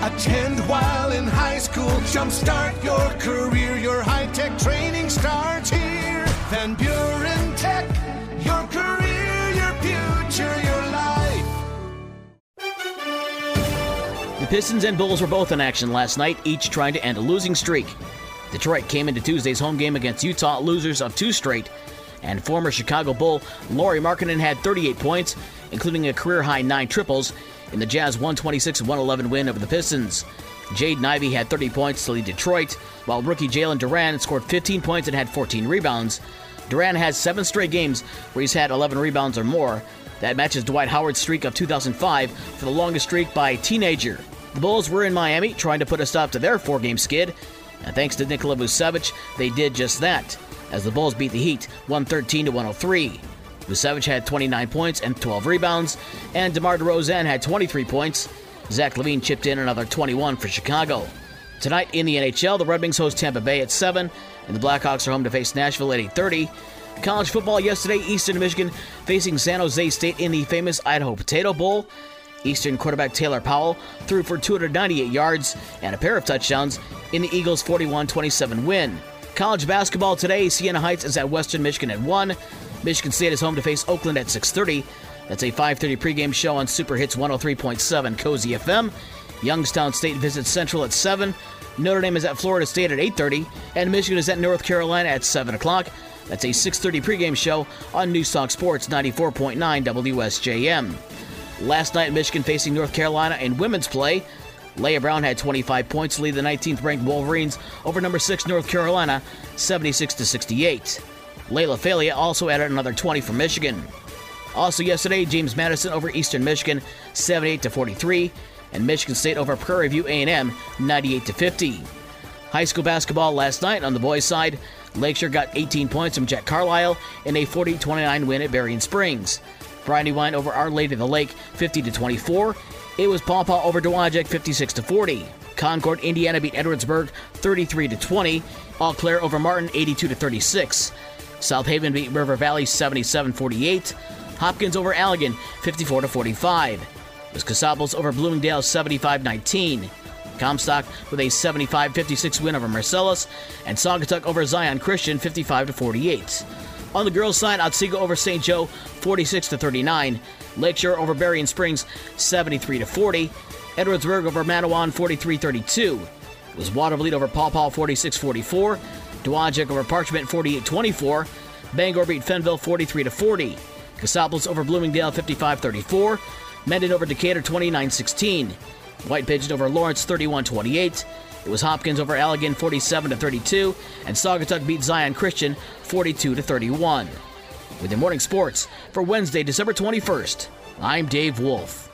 Attend while in high school. Jumpstart your career. Your high tech training starts here. Van Buren Tech. Your career, your future, your life. The Pistons and Bulls were both in action last night, each trying to end a losing streak. Detroit came into Tuesday's home game against Utah, losers of two straight, and former Chicago Bull Lauri Markkanen had 38 points, including a career high nine triples, in the Jazz 126 111 win over the Pistons. Jaden Ivey had 30 points to lead Detroit, while rookie Jalen Duren scored 15 points and had 14 rebounds. Duren has seven straight games where he's had 11 rebounds or more. That matches Dwight Howard's streak of 2005 for the longest streak by a teenager. The Bulls were in Miami trying to put a stop to their four game skid, and thanks to Nikola Vucevic, they did just that, as the Bulls beat the Heat 113 to 103. Vucevic had 29 points and 12 rebounds, and DeMar DeRozan had 23 points. Zach LaVine chipped in another 21 for Chicago. Tonight in the NHL, the Red Wings host Tampa Bay at 7, and the Blackhawks are home to face Nashville at 8.30. College football yesterday, Eastern Michigan facing San Jose State in the famous Idaho Potato Bowl. Eastern quarterback Taylor Powell threw for 298 yards and a pair of touchdowns in the Eagles' 41 27 win. College basketball today, Siena Heights is at Western Michigan at 1. Michigan State is home to face Oakland at 6:30. That's a 5:30 pregame show on Super Hits 103.7 Cozy FM. Youngstown State visits Central at 7. Notre Dame is at Florida State at 8:30, and Michigan is at North Carolina at 7 o'clock. That's a 6:30 pregame show on Newstalk Sports 94.9 WSJM. Last night, Michigan facing North Carolina in women's play. Leigha Brown had 25 points to lead the 19th ranked Wolverines over number 6 North Carolina 76 to 68. Laila Phelia also added another 20 for Michigan. Also yesterday, James Madison over Eastern Michigan 78 to 43 and Michigan State over Prairie View A&M 98 to 50. High school basketball last night on the boys' side, Lakeshore got 18 points from Jack Carlisle in a 40-29 win at Berrien Springs. Brandywine over Our Lady of the Lake 50 to 24. It was Paw Paw over Dowagiac 56 to 40. Concord, Indiana beat Edwardsburg 33 to 20. Eau Claire over Martin 82 to 36. South Haven beat River Valley 77-48. Hopkins over Allegan 54 to 45. It was Cassopolis over Bloomingdale 75-19. Comstock with a 75-56 win over Marcellus, and Saugatuck over Zion Christian 55 48. On the girls' side, Otsego over St. Joe 46 39. Lakeshore over Berrien Springs 73 to 40. Edwardsburg over Mattawan 43-32. It was Watervliet over Paw Paw 46-44. Dowagiac over Parchment 48-24. Bangor beat Fenville 43 to 40. Cassopolis over Bloomingdale 55-34. Mendon over Decatur 29-16. White Pigeon over Lawrence 31-28. It was Hopkins over Allegan 47 32. and Saugatuck beat Zion Christian 42 31. With the morning sports for Wednesday, December 21st, I'm Dave Wolf.